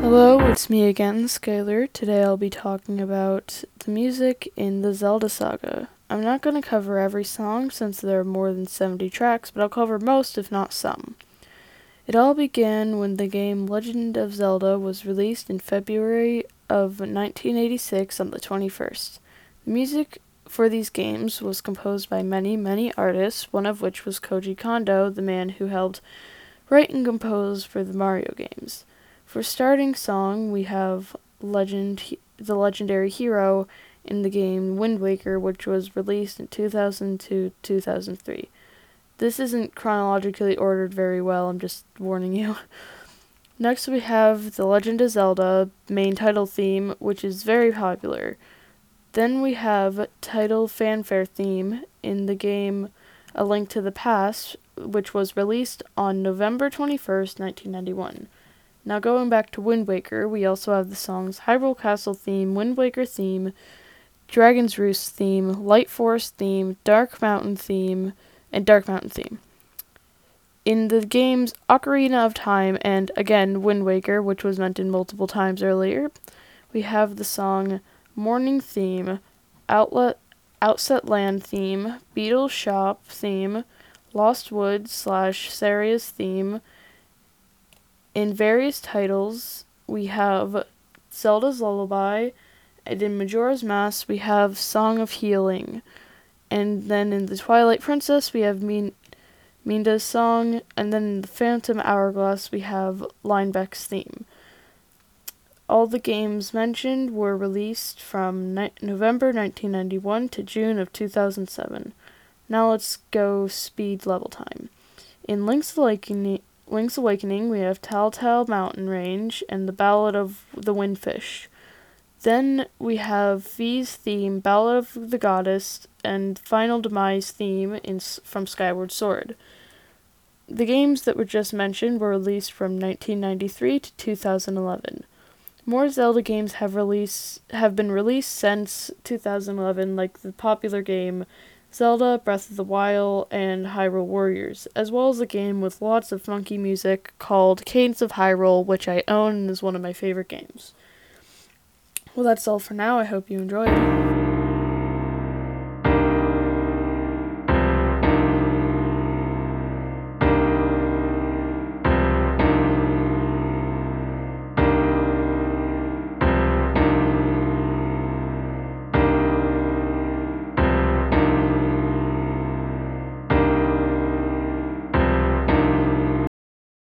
Hello, it's me again, Skylar. Today I'll be talking about the music in the Zelda saga. I'm not going to cover every song since there are more than 70 tracks, but I'll cover most, if not some. It all began when the game Legend of Zelda was released in February of 1986 on the 21st. The music for these games was composed by many, many artists, one of which was Koji Kondo, the man who helped write and compose for the Mario games. For starting song, we have Legend, the legendary hero in the game Wind Waker, which was released in 2002 2003. This isn't chronologically ordered very well, I'm just warning you. Next, we have The Legend of Zelda main title theme, which is very popular. Then we have title fanfare theme in the game A Link to the Past, which was released on November 21st, 1991. Now, going back to Wind Waker, we also have the songs Hyrule Castle theme, Wind Waker theme, Dragon's Roost theme, Light Forest theme, Dark Mountain theme, and Dark Mountain theme. In the games Ocarina of Time and again Wind Waker, which was mentioned multiple times earlier, we have the song Morning theme, Outlet Outset Land theme, Beedle Shop theme, Lost Woods slash Saria's theme, in various titles, we have Zelda's Lullaby, and in Majora's Mask, we have Song of Healing. And then in The Twilight Princess, we have Min- Midna's song, and then in The Phantom Hourglass, we have Linebeck's theme. All the games mentioned were released from ni- November 1991 to June of 2007. Now let's go speed level time. In Link's Awakening, Link's Awakening, we have Tal Tal Mountain Range and the Ballad of the Windfish. Then we have Fi's theme, Ballad of the Goddess, and Final Demise theme in, from Skyward Sword. The games that were just mentioned were released from 1993 to 2011. More Zelda games have released have been released since 2011, like the popular game Zelda, Breath of the Wild, and Hyrule Warriors, as well as a game with lots of funky music called Cadence of Hyrule, which I own and is one of my favorite games. Well, that's all for now. I hope you enjoyed.